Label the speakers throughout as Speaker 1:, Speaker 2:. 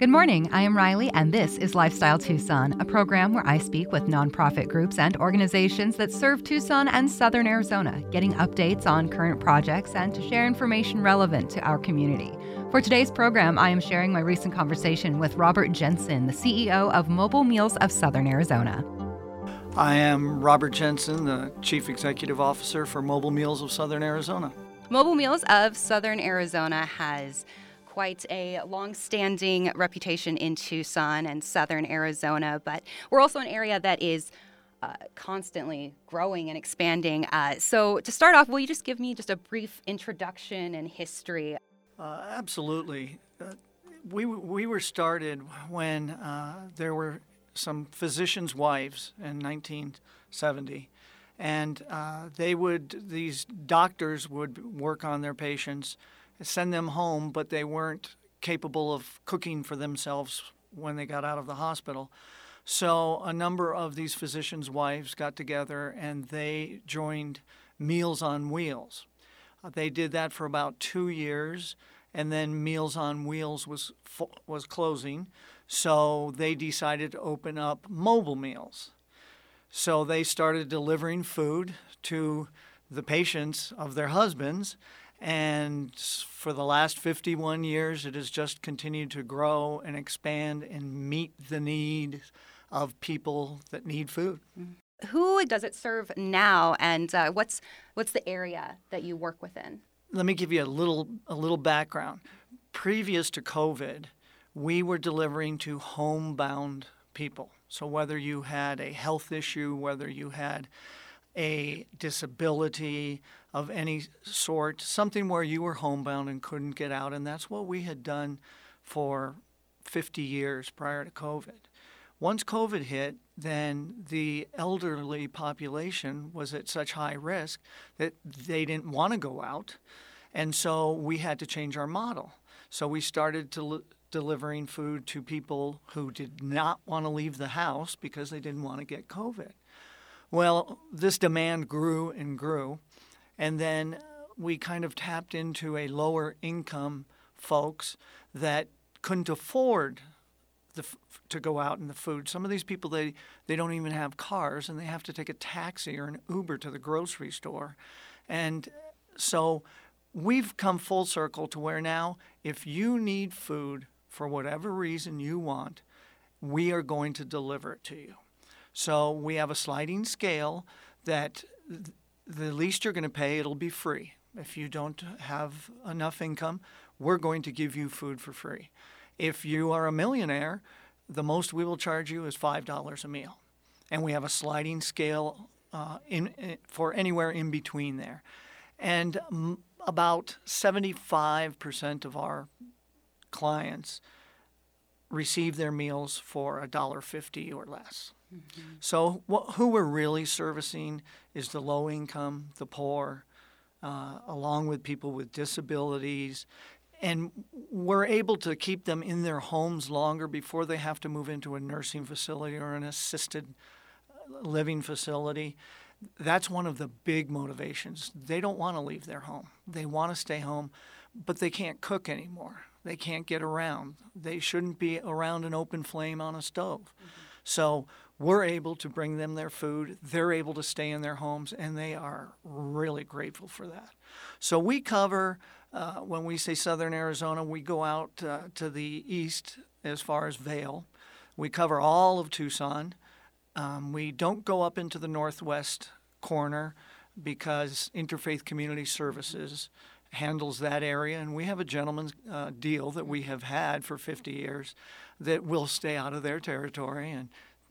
Speaker 1: Good morning. I am Riley, and this is Lifestyle Tucson, a program where I speak with nonprofit groups and organizations that serve Tucson and Southern Arizona, getting updates on current projects and to share information relevant to our community. For today's program, I am sharing my recent conversation with Robert Jensen, the CEO of Mobile Meals of Southern Arizona.
Speaker 2: I am Robert Jensen, the Chief Executive Officer for Mobile Meals of Southern Arizona.
Speaker 1: Mobile Meals of Southern Arizona has quite a long-standing reputation in Tucson and southern Arizona, but we're also an area that is uh, constantly growing and expanding. Uh, so, to start off, will you just give me just a brief introduction and history?
Speaker 2: Uh, absolutely. Uh, we, we were started when uh, there were some physicians' wives in 1970. And uh, they would, these doctors would work on their patients send them home, but they weren't capable of cooking for themselves when they got out of the hospital. So a number of these physicians' wives got together and they joined Meals on Wheels. Uh, they did that for about two years, and then Meals on Wheels was was closing, so they decided to open up mobile meals. So they started delivering food to the patients of their husbands, and for the last 51 years, it has just continued to grow and expand and meet the needs of people that need food.
Speaker 1: Who does it serve now, and uh, what's what's the area that you work within?
Speaker 2: Let me give you a little a little background. Previous to COVID, we were delivering to homebound people. So whether you had a health issue, whether you had a disability of any sort, something where you were homebound and couldn't get out. And that's what we had done for 50 years prior to COVID. Once COVID hit, then the elderly population was at such high risk that they didn't want to go out. And so we had to change our model. So we started to delivering food to people who did not want to leave the house because they didn't want to get COVID. Well, this demand grew and grew, and then we kind of tapped into a lower income folks that couldn't afford the, to go out in the food. Some of these people they they don't even have cars and they have to take a taxi or an Uber to the grocery store, and so we've come full circle to where now if you need food for whatever reason you want, we are going to deliver it to you. So we have a sliding scale that the least you're going to pay, it'll be free. If you don't have enough income, we're going to give you food for free. If you are a millionaire, the most we will charge you is $5 a meal. And we have a sliding scale uh, in, in, for anywhere in between there. And m- about 75% of our clients receive their meals for $1.50 or less. Mm-hmm. So, what, who we're really servicing is the low income, the poor, uh, along with people with disabilities. And we're able to keep them in their homes longer before they have to move into a nursing facility or an assisted uh, living facility. That's one of the big motivations. They don't want to leave their home, they want to stay home, but they can't cook anymore. They can't get around. They shouldn't be around an open flame on a stove. Mm-hmm. So we're able to bring them their food. They're able to stay in their homes, and they are really grateful for that. So we cover, uh, when we say southern Arizona, we go out uh, to the east as far as Vail. We cover all of Tucson. Um, we don't go up into the northwest corner because Interfaith Community Services handles that area, and we have a gentleman's uh, deal that we have had for 50 years that will stay out of their territory and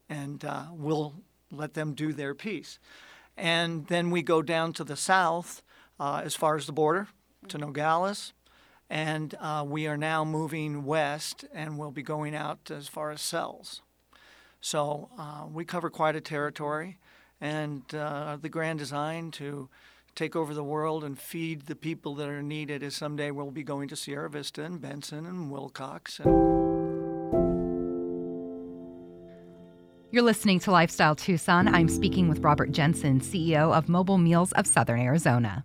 Speaker 2: and uh, we'll let them do their piece. And then we go down to the south uh, as far as the border to Nogales. And uh, we are now moving west and we'll be going out as far as Sells. So uh, we cover quite a territory. And uh, the grand design to take over the world and feed the people that are needed is someday we'll be going to Sierra Vista and Benson and Willcox. And
Speaker 1: You're listening to Lifestyle Tucson. I'm speaking with Robert Jensen, CEO of Mobile Meals of Southern Arizona.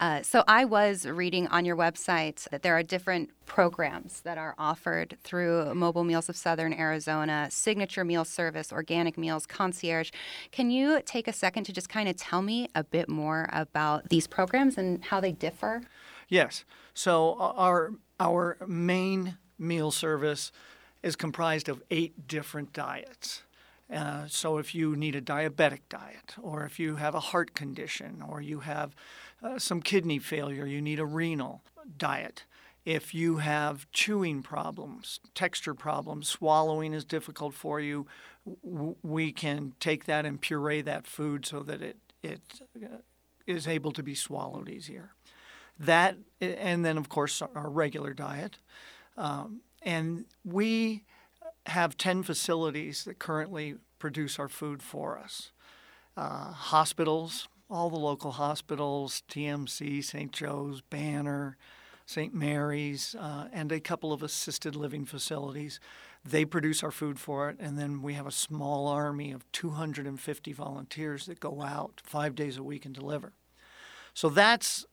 Speaker 1: Uh, so I was reading on your website that there are different programs that are offered through Mobile Meals of Southern Arizona, Signature Meal Service, Organic Meals, Concierge. Can you take a second to just kind of tell me a bit more about these programs and how they differ?
Speaker 2: Yes. So our our main meal service is comprised of eight different diets. Uh, so if you need a diabetic diet, or if you have a heart condition, or you have uh, some kidney failure, you need a renal diet. If you have chewing problems, texture problems, swallowing is difficult for you, we can take that and puree that food so that it, it uh, is able to be swallowed easier. That, and then of course our regular diet. Um, and we have 10 facilities that currently produce our food for us. Uh, hospitals, all the local hospitals, TMC, St. Joe's, Banner, St. Mary's, uh, and a couple of assisted living facilities. They produce our food for it, and then we have a small army of 250 volunteers that go out five days a week and deliver. So that's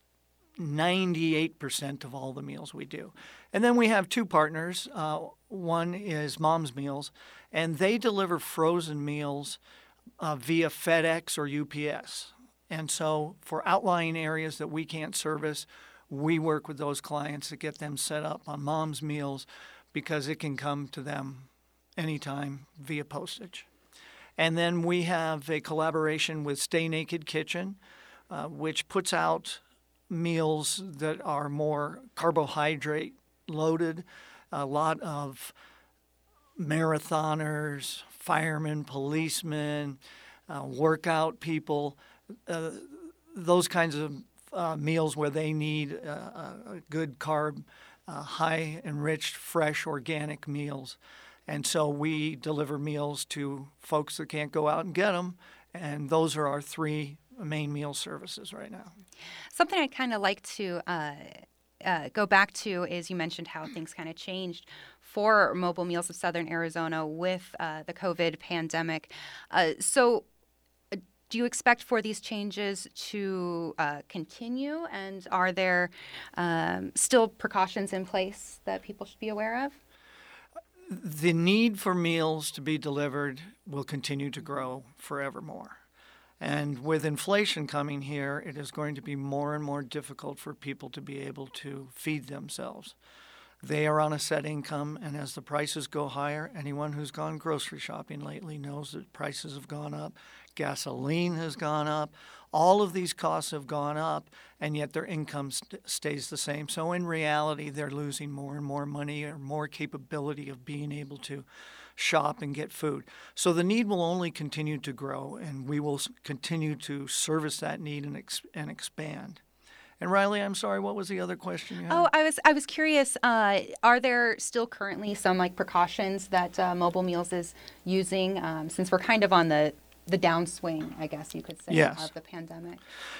Speaker 2: 98% of all the meals we do. And then we have two partners. Uh, one is Mom's Meals, and they deliver frozen meals uh, via FedEx or UPS. And so for outlying areas that we can't service, we work with those clients to get them set up on Mom's Meals because it can come to them anytime via postage. And then we have a collaboration with Stay Naked Kitchen, uh, which puts out meals that are more carbohydrate loaded, a lot of marathoners, firemen, policemen, uh, workout people, uh, those kinds of uh, meals where they need uh, a good carb, uh, high enriched, fresh, organic meals. And so we deliver meals to folks that can't go out and get them. And those are our three main meal services right now.
Speaker 1: Something I'd kind of like to uh, uh, go back to is you mentioned how things kind of changed for Mobile Meals of Southern Arizona with uh, the COVID pandemic. Uh, so, uh, do you expect for these changes to uh, continue? And are there um, still precautions in place that people should be aware of?
Speaker 2: The need for meals to be delivered will continue to grow forevermore. And with inflation coming here, it is going to be more and more difficult for people to be able to feed themselves. They are on a set income, and as the prices go higher, anyone who's gone grocery shopping lately knows that prices have gone up, gasoline has gone up, all of these costs have gone up, and yet their income st- stays the same. So, in reality, they're losing more and more money or more capability of being able to shop and get food. So the need will only continue to grow, and we will continue to service that need and, ex- and expand. And Riley, I'm sorry, what was the other question you had?
Speaker 1: Oh, I was I was curious. Uh, are there still currently some like precautions that uh, Mobile Meals is using um, since we're kind of on the the downswing, I guess you could say,
Speaker 2: yes.
Speaker 1: of the pandemic?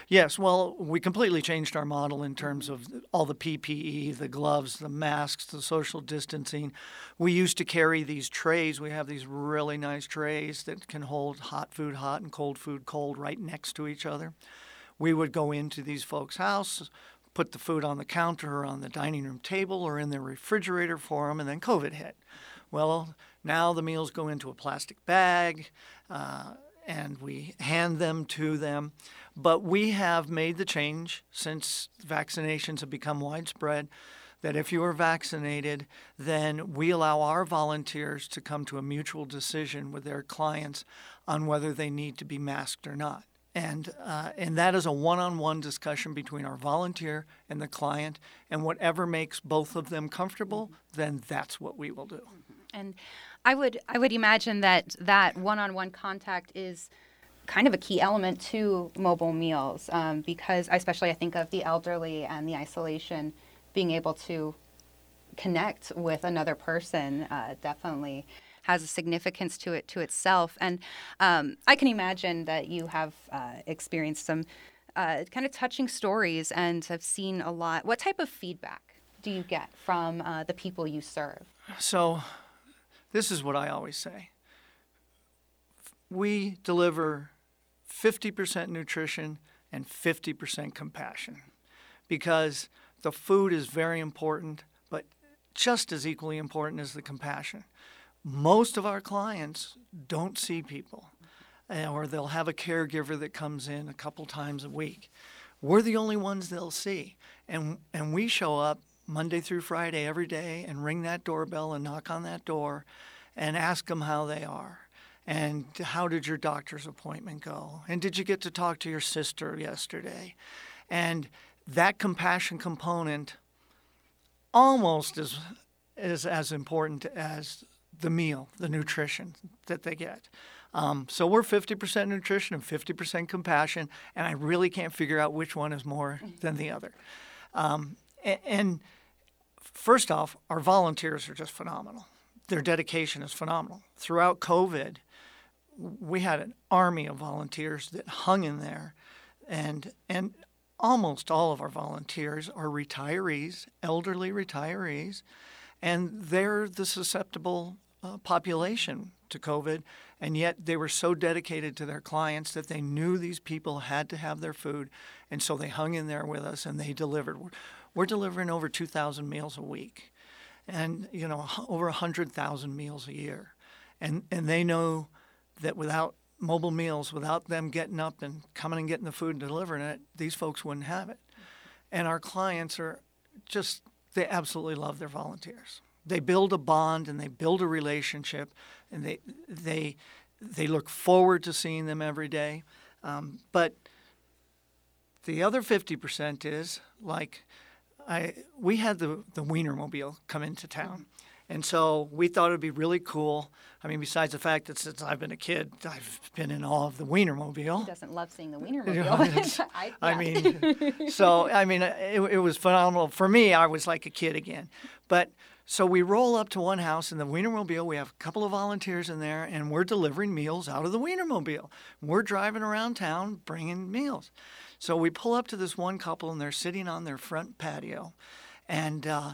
Speaker 2: Yes. Well, we completely changed our model in terms of all the PPE, the gloves, the masks, the social distancing. We used to carry these trays. We have these really nice trays that can hold hot food hot and cold food cold right next to each other. We would go into these folks' house, put the food on the counter or on the dining room table or in the refrigerator for them, and then COVID hit. Well, now the meals go into a plastic bag. Uh, and we hand them to them. But we have made the change since vaccinations have become widespread that if you are vaccinated, then we allow our volunteers to come to a mutual decision with their clients on whether they need to be masked or not. And, uh, and that is a one on one discussion between our volunteer and the client. And whatever makes both of them comfortable, then that's what we will do.
Speaker 1: And I would I would imagine that that one-on-one contact is kind of a key element to mobile meals um, because especially I think of the elderly and the isolation being able to connect with another person uh, definitely has a significance to it to itself. And um, I can imagine that you have uh, experienced some uh, kind of touching stories and have seen a lot. What type of feedback do you get from uh, the people you serve?
Speaker 2: So this is what I always say we deliver 50% nutrition and 50% compassion. because the food is very important, but just as equally important is the compassion. Most of our clients don't see people, eh, or they'll have a caregiver that comes in a couple times a week. We're the only ones they'll see, and and we show up Monday through Friday every day and ring that doorbell and knock on that door, and ask them how they are. And how did your doctor's appointment go? And did you get to talk to your sister yesterday? And that compassion component almost is, is as important as the meal, the nutrition that they get. Um, so we're 50% nutrition and 50% compassion, and I really can't figure out which one is more than the other. Um, and, and first off, our volunteers are just phenomenal. Their dedication is phenomenal. Throughout COVID, we had an army of volunteers that hung in there, and and almost all of our volunteers are retirees, elderly retirees, and they're the susceptible uh, population to COVID. And yet they were so dedicated to their clients that they knew these people had to have their food. And so they hung in there with us and they delivered. We're, delivering over 2,000 meals a week and, you know, over 100,000 meals a year. And, and they know that without mobile meals, without them getting up and coming and getting the food and delivering it, these folks wouldn't have it. And our clients are just, they absolutely love their volunteers. They build a bond and they build a relationship and they, they, they look forward to seeing them every day. Um, but the other 50% is like, I, we had the, the Wienermobile come into town. And so we thought it would be really cool. I mean, besides the fact that since I've been a kid, I've been in awe of the Wienermobile.
Speaker 1: Who doesn't love seeing the Wienermobile?
Speaker 2: I. I, mean, so I mean, it, it was phenomenal for me. I was like a kid again. But so we roll up to one house in the Wienermobile. We have a couple of volunteers in there, and we're delivering meals out of the Wienermobile. We're driving around town bringing meals. So we pull up to this one couple, and they're sitting on their front patio, and uh,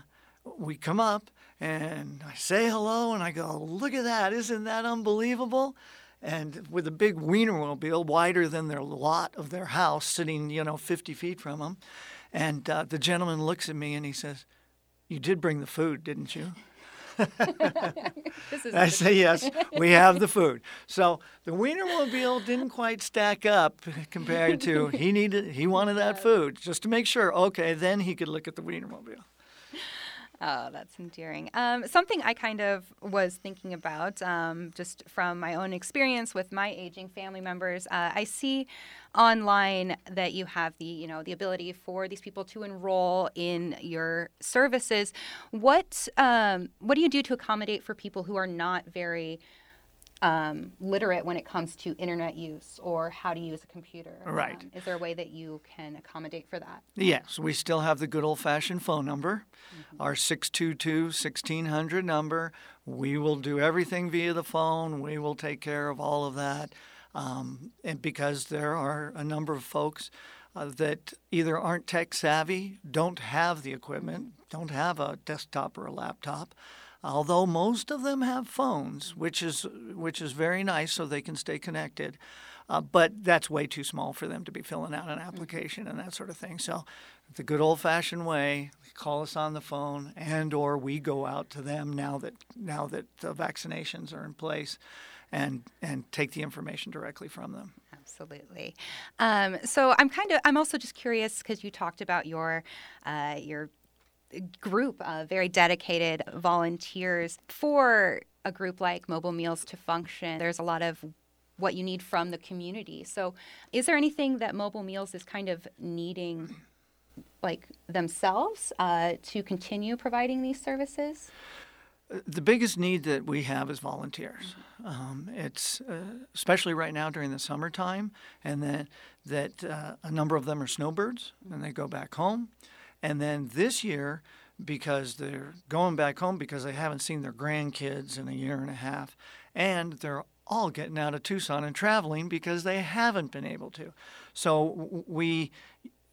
Speaker 2: we come up and I say hello and I go, look at that, isn't that unbelievable? And with a big Wienermobile wider than their lot of their house, sitting, you know, 50 feet from them. And uh, the gentleman looks at me and he says, You did bring the food, didn't you? I say, Yes, we have the food. So the Wienermobile didn't quite stack up compared to he needed, he wanted that food just to make sure, okay, then he could look at the Wienermobile.
Speaker 1: Oh, that's endearing. Um, something I kind of was thinking about, um, just from my own experience with my aging family members, uh, I see online that you have the, you know, the ability for these people to enroll in your services. What um, what do you do to accommodate for people who are not very um, literate when it comes to internet use or how to use a computer.
Speaker 2: Right.
Speaker 1: Um, is there a way that you can accommodate for that?
Speaker 2: Yes, we still have the good old fashioned phone number, mm-hmm. our 622 1600 number. We will do everything via the phone, we will take care of all of that. Um, and because there are a number of folks uh, that either aren't tech savvy, don't have the equipment, don't have a desktop or a laptop, although most of them have phones, which is which is very nice, so they can stay connected. Uh, but that's way too small for them to be filling out an mm-hmm. application and that sort of thing. So, the good old-fashioned way, call us on the phone, and or we go out to them now that now that the vaccinations are in place, and and take the information directly from them.
Speaker 1: Absolutely. Um, so I'm kind of I'm also just curious because you talked about your uh, your group of very dedicated volunteers for a group like Mobile Meals to function. There's a lot of what you need from the community. So, is there anything that Mobile Meals is kind of needing, like themselves, uh, to continue providing these services?
Speaker 2: The biggest need that we have is volunteers. Um, it's uh, especially right now during the summertime, and then that uh, a number of them are snowbirds, and they go back home. And then this year, because they're going back home because they haven't seen their grandkids in a year and a half, and they're all getting out of Tucson and traveling because they haven't been able to. So we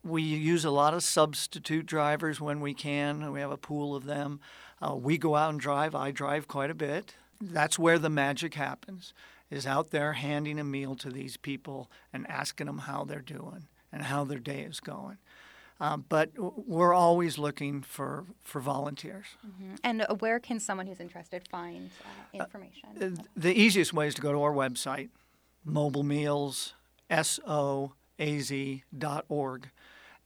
Speaker 2: we use a lot of substitute drivers when we can. We have a pool of them. Uh, we go out and drive. I drive quite a bit. That's where the magic happens. Is out there handing a meal to these people and asking them how they're doing and how their day is going. Uh, but we're always looking for, for volunteers.
Speaker 1: Mm-hmm. And where can someone who's interested find uh, information?
Speaker 2: Uh, the easiest way is to go to our website, Mobile Meals, S-O-A-Z.org.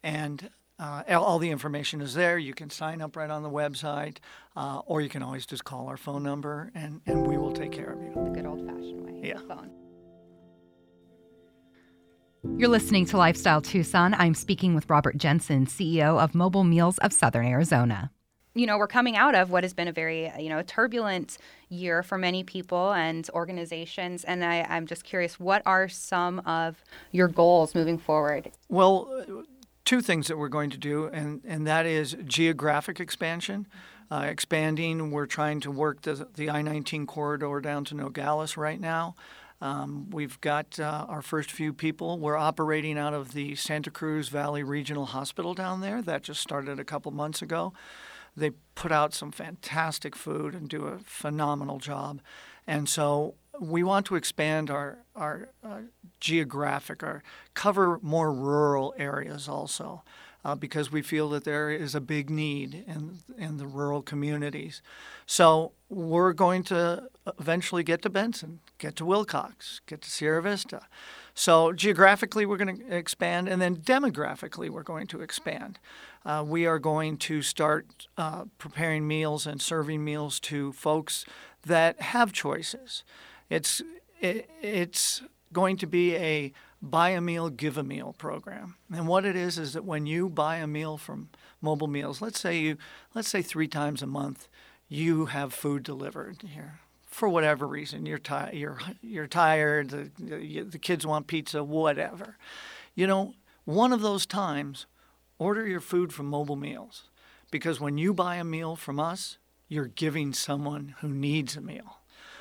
Speaker 2: And uh, all the information is there. You can sign up right on the website, uh, or you can always just call our phone number, and, and we will take care of you.
Speaker 1: The good old fashioned way.
Speaker 2: Yeah.
Speaker 1: phone.
Speaker 3: You're listening to Lifestyle Tucson. I'm speaking with Robert Jensen, CEO of Mobile Meals of Southern Arizona.
Speaker 1: You know, we're coming out of what has been a very, you know, turbulent year for many people and organizations. And I, I'm just curious, what are some of your goals moving forward?
Speaker 2: Well, two things that we're going to do, and, and that is geographic expansion. Uh, expanding, we're trying to work the, the I 19 corridor down to Nogales right now. Um, we've got uh, our first few people. We're operating out of the Santa Cruz Valley Regional Hospital down there. That just started a couple months ago. They put out some fantastic food and do a phenomenal job. And so we want to expand our, our uh, geographic, or cover more rural areas also. Uh, because we feel that there is a big need in, in the rural communities. So we're going to eventually get to Benson, get to Willcox, get to Sierra Vista. So geographically, we're going to expand, and then demographically, we're going to expand. Uh, we are going to start uh, preparing meals and serving meals to folks that have choices. It's it, it's going to be a buy a meal, give a meal program. And what it is is that when you buy a meal from Mobile Meals, let's say you let's say three times a month, you have food delivered here for whatever reason. You're tired. You're you're tired. The, the kids want pizza. Whatever. You know, one of those times, order your food from Mobile Meals, because when you buy a meal from us, you're giving someone who needs a meal.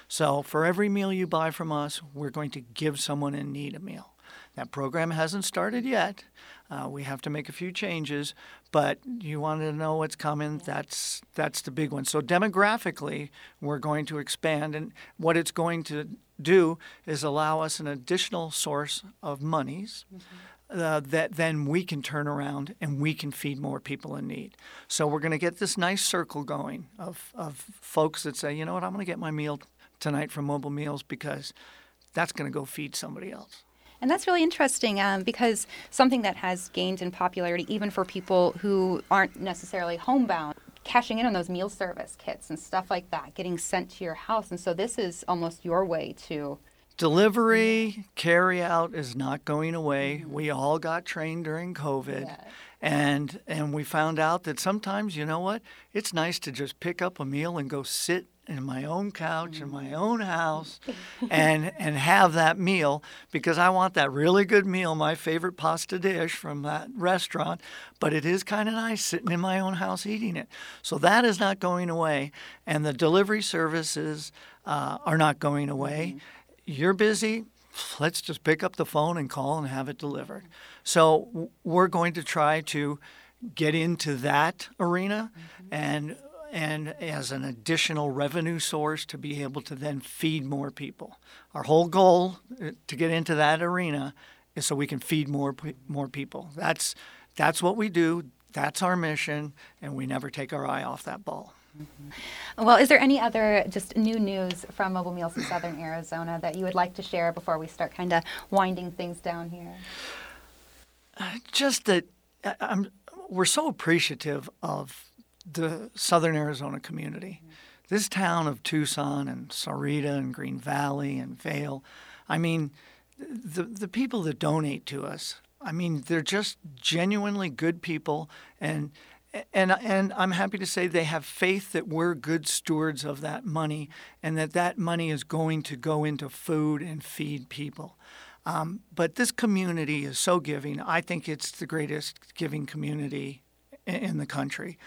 Speaker 2: So for every meal you buy from us, we're going to give someone in need a meal. That program hasn't started yet. Uh, we have to make a few changes, but you want to know what's coming. That's that's the big one. So demographically, we're going to expand, and what it's going to do is allow us an additional source of monies. Mm-hmm. Uh, that then we can turn around and we can feed more people in need. So we're going to get this nice circle going of, of folks that say, you know what, I'm going to get my meal tonight from Mobile Meals because that's going to go feed somebody else.
Speaker 1: And that's really interesting um, because something that has gained in popularity, even for people who aren't necessarily homebound, cashing in on those meal service kits and stuff like that, getting sent to your house. And so this is almost your way to.
Speaker 2: Delivery, carry out is not going away. Mm-hmm. We all got trained during COVID. And and we found out that sometimes, you know what? It's nice to just pick up a meal and go sit in my own couch in my own house and and have that meal because I want that really good meal, my favorite pasta dish from that restaurant, but it is kind of nice sitting in my own house eating it. So that is not going away and the delivery services uh, are not going away. Mm-hmm. You're busy, let's just pick up the phone and call and have it delivered. So we're going to try to get into that arena mm-hmm. and and as an additional revenue source to be able to then feed more people. Our whole goal uh, to get into that arena is so we can feed more more people. That's that's what we do. That's our mission, and we never take our eye off that ball.
Speaker 1: Mm-hmm. Well, is there any other just new news from Mobile Meals in Southern Arizona that you would like to share before we start kind of winding things down here?
Speaker 2: Uh, just that uh, I'm, we're so appreciative of the southern Arizona community. This town of Tucson and Sahuarita and Green Valley and Vail, I mean, the, the people that donate to us, I mean, they're just genuinely good people and and and I'm happy to say they have faith that we're good stewards of that money and that that money is going to go into food and feed people. Um, but this community is so giving. I think it's the greatest giving community in the country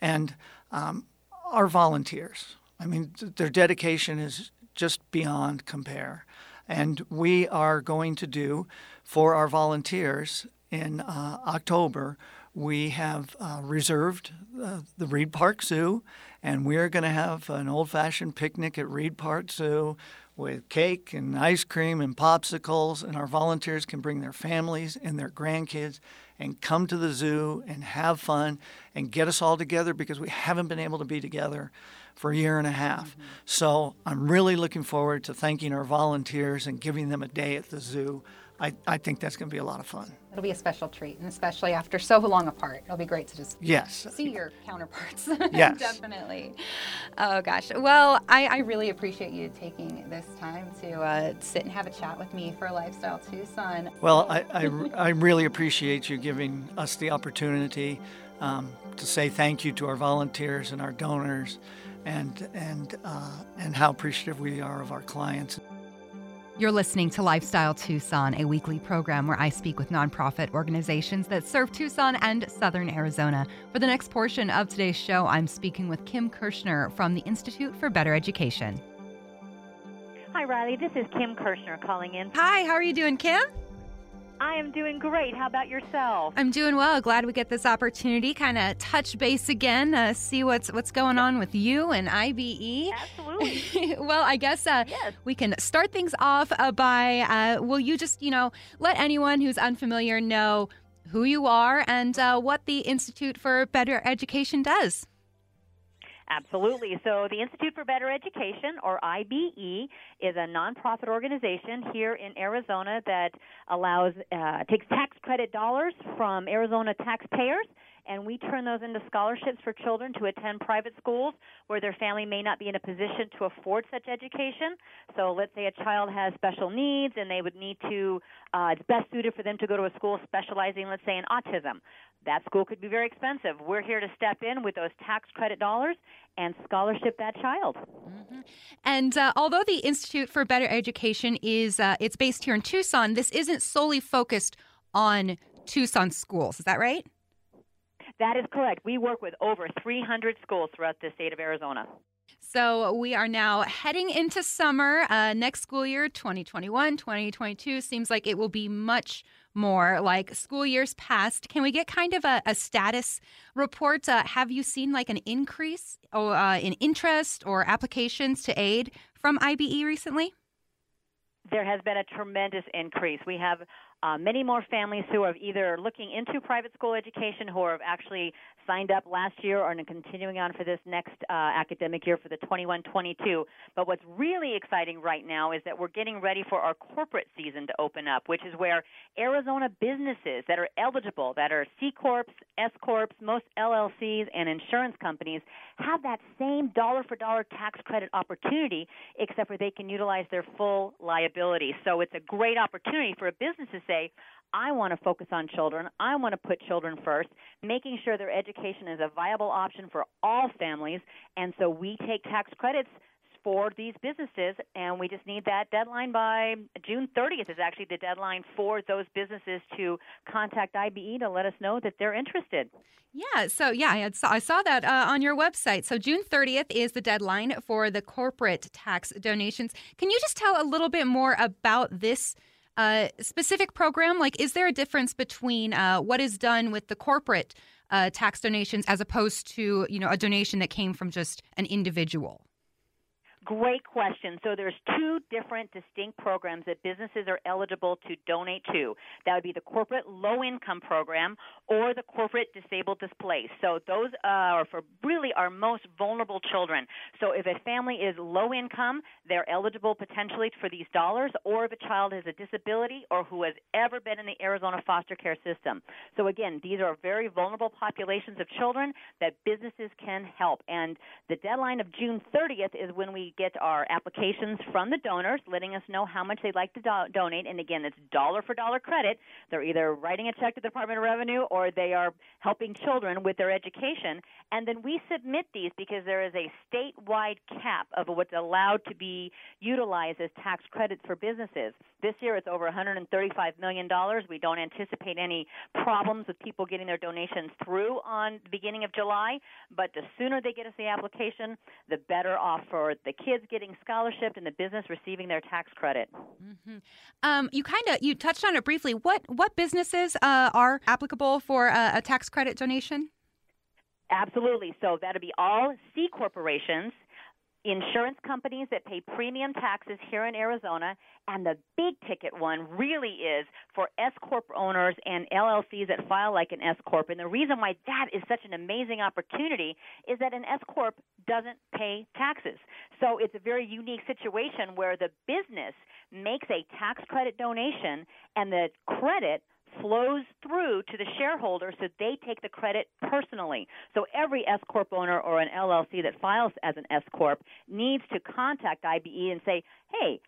Speaker 2: and um, our volunteers. I mean, th- their dedication is just beyond compare. And we are going to do for our volunteers in uh, October, we have uh, reserved uh, the Reid Park Zoo, and we are going to have an old fashioned picnic at Reid Park Zoo with cake and ice cream and popsicles, and our volunteers can bring their families and their grandkids and come to the zoo and have fun and get us all together because we haven't been able to be together for a year and a half. Mm-hmm. So I'm really looking forward to thanking our volunteers and giving them a day at the zoo. I, I think that's going to be a lot of fun.
Speaker 1: It'll be a special treat, and especially after so long apart, it'll be great to just
Speaker 2: yes
Speaker 1: see your counterparts.
Speaker 2: Yes,
Speaker 1: definitely. Oh gosh, well, I, I, really appreciate you taking this time to uh, sit and have a chat with me for Lifestyle Tucson.
Speaker 2: Well, I, I, I really appreciate you giving us the opportunity um, to say thank you to our volunteers and our donors, and and uh, and how appreciative we are of our clients.
Speaker 3: You're listening to Lifestyle Tucson, a weekly program where I speak with nonprofit organizations that serve Tucson and Southern Arizona. For the next portion of today's show, I'm speaking with Kim Kirschner from the Institute for Better Education.
Speaker 4: Hi, Riley. This is Kim Kirschner calling in.
Speaker 1: Hi, how are you doing, Kim?
Speaker 4: I am doing great. How about yourself?
Speaker 1: I'm doing well. Glad we get this opportunity, kind of touch base again, uh, see what's what's going on with you and IBE.
Speaker 4: Absolutely.
Speaker 1: well, I guess uh,
Speaker 4: yes.
Speaker 1: we can start things off uh, by uh, will you just you know let anyone who's unfamiliar know who you are and uh, what the Institute for Better Education does.
Speaker 4: Absolutely. So, the Institute for Better Education, or IBE, is a nonprofit organization here in Arizona that allows uh, takes tax credit dollars from Arizona taxpayers and we turn those into scholarships for children to attend private schools where their family may not be in a position to afford such education. So, let's say a child has special needs and they would need to, uh, it's best suited for them to go to a school specializing, let's say, in autism that school could be very expensive. We're here to step in with those tax credit dollars and scholarship that child. Mm-hmm.
Speaker 1: And uh, although the Institute for Better Education is uh, it's based here in Tucson, this isn't solely focused on Tucson schools. Is that right?
Speaker 4: That is correct. We work with over 300 schools throughout the state of Arizona.
Speaker 1: So we are now heading into summer. Uh, next school year, 2021, 2022, seems like it will be much more like school years past. Can we get kind of a, a status report? Uh, have you seen like an increase or, uh, in interest or applications to aid from IBE recently?
Speaker 4: There has been a tremendous increase. We have uh, many more families who are either looking into private school education who have actually signed up last year or are continuing on for this next uh, academic year for the 21-22. But what's really exciting right now is that we're getting ready for our corporate season to open up, which is where Arizona businesses that are eligible, that are C corps, S corps, most LLCs, and insurance companies have that same dollar for dollar tax credit opportunity, except where they can utilize their full liability. So it's a great opportunity for a business to say, I want to focus on children. I want to put children first, making sure their education is a viable option for all families. And so we take tax credits for these businesses, and we just need that deadline by June 30th is actually the deadline for those businesses to contact IBE to let us know that they're interested.
Speaker 1: Yeah, so yeah, I, saw, I saw that uh, on your website. So June 30th is the deadline for the corporate tax donations. Can you just tell a little bit more about this? Uh, specific program? Like, is there a difference between uh, what is done with the corporate uh, tax donations as opposed to, you know, a donation that came from just an individual?
Speaker 4: Great question. So there's two different distinct programs that businesses are eligible to donate to. That would be the corporate low income program or the corporate disabled displaced. So those are for really our most vulnerable children. So if a family is low income, they're eligible potentially for these dollars or if a child has a disability or who has ever been in the Arizona foster care system. So again, these are very vulnerable populations of children that businesses can help. And the deadline of June 30th is when we get our applications from the donors, letting us know how much they'd like to do- donate. And again, it's dollar for dollar credit. They're either writing a check to the Department of Revenue or they are helping children with their education. And then we submit these because there is a statewide cap of what's allowed to be utilized as tax credits for businesses. This year it's over $135 million. We don't anticipate any problems with people getting their donations through on the beginning of July, but the sooner they get us the application, the better off for the kids kids getting scholarship and the business receiving their tax credit.
Speaker 1: Mm-hmm. Um, you kind of you touched on it briefly. What what businesses uh, are applicable for a, a tax credit donation?
Speaker 4: Absolutely. So that'll be all C corporations insurance companies that pay premium taxes here in Arizona, and the big ticket one really is for S corp owners and LLCs that file like an S corp. And the reason why that is such an amazing opportunity is that an S corp doesn't pay taxes. So it's a very unique situation where the business makes a tax credit donation and the credit flows through to the shareholder so they take the credit personally. So every S corp owner or an LLC that files as an S corp needs to contact IBE and say, "Hey,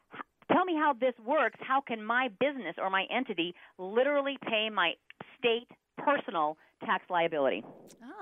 Speaker 4: tell me how this works. How can my business or my entity literally pay my state personal tax liability.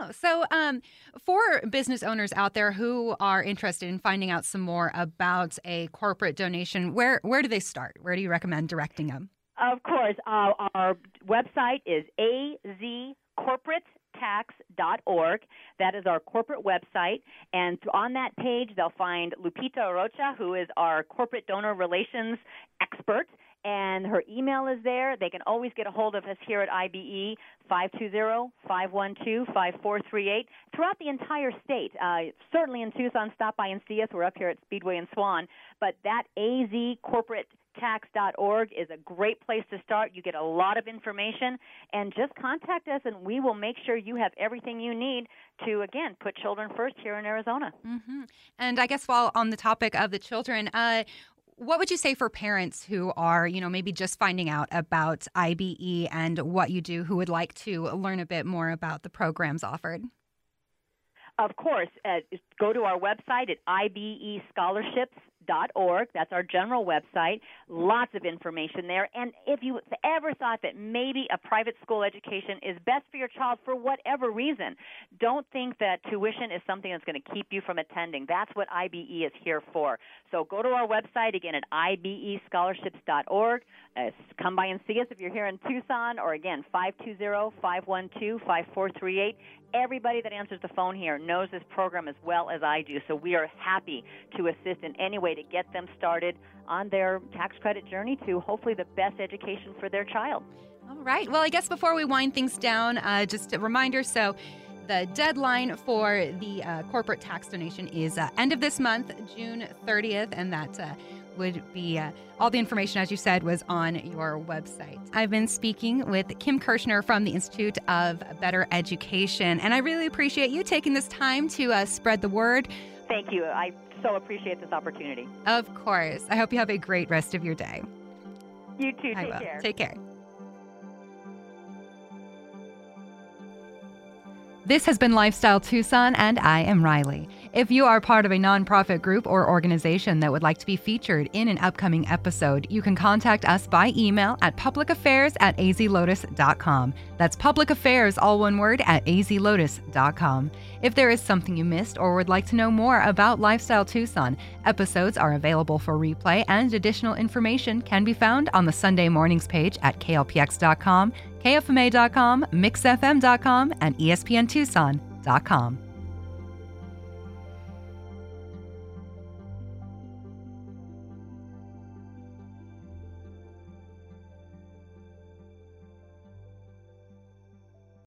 Speaker 1: Oh, so um, for business owners out there who are interested in finding out some more about a corporate donation, where where do they start? Where do you recommend directing them?
Speaker 4: Of course. Uh, our website is azcorporatetax.org. That is our corporate website. And on that page, they'll find Lupita Rocha, who is our corporate donor relations expert and her email is there. They can always get a hold of us here at IBE 520-512-5438 throughout the entire state. Uh, certainly in Tucson, stop by and see us. We're up here at Speedway and Swan. But that AZ corporate tax.org is a great place to start. You get a lot of information, and just contact us, and we will make sure you have everything you need to, again, put children first here in Arizona.
Speaker 1: Mm-hmm. And I guess while on the topic of the children, uh, what would you say for parents who are, you know, maybe just finding out about IBE and what you do, who would like to learn a bit more about the programs offered?
Speaker 4: Of course, uh, go to our website at ibescholarships org. That's our general website. Lots of information there. And if you ever thought that maybe a private school education is best for your child for whatever reason, don't think that tuition is something that's going to keep you from attending. That's what IBE is here for. So go to our website again at ibescholarships.org. Uh, come by and see us if you're here in Tucson, or again, 520 512 5438. Everybody that answers the phone here knows this program as well as I do, so we are happy to assist in any way to get them started on their tax credit journey to hopefully the best education for their child.
Speaker 1: All right. Well, I guess before we wind things down, uh, just a reminder so the deadline for the uh, corporate tax donation is uh, end of this month, June 30th, and that uh, would be uh, all the information, as you said, was on your website. I've been speaking with Kim Kirschner from the Institute of Better Education, and I really appreciate you taking this time to uh, spread the word.
Speaker 4: Thank you. I so appreciate this opportunity.
Speaker 1: Of course. I hope you have a great rest of your day.
Speaker 4: You too. Take care.
Speaker 1: Take care. This has been Lifestyle Tucson, and I am Riley. If you are part of a nonprofit group or organization that would like to be featured in an upcoming episode, you can contact us by email at publicaffairs at azlotus.com. That's public affairs, all one word, at azlotus.com. If there is something you missed or would like to know more about Lifestyle Tucson, episodes are available for replay and additional information can be found on the Sunday mornings page at klpx.com, kfma.com, mixfm.com, and espntucson.com.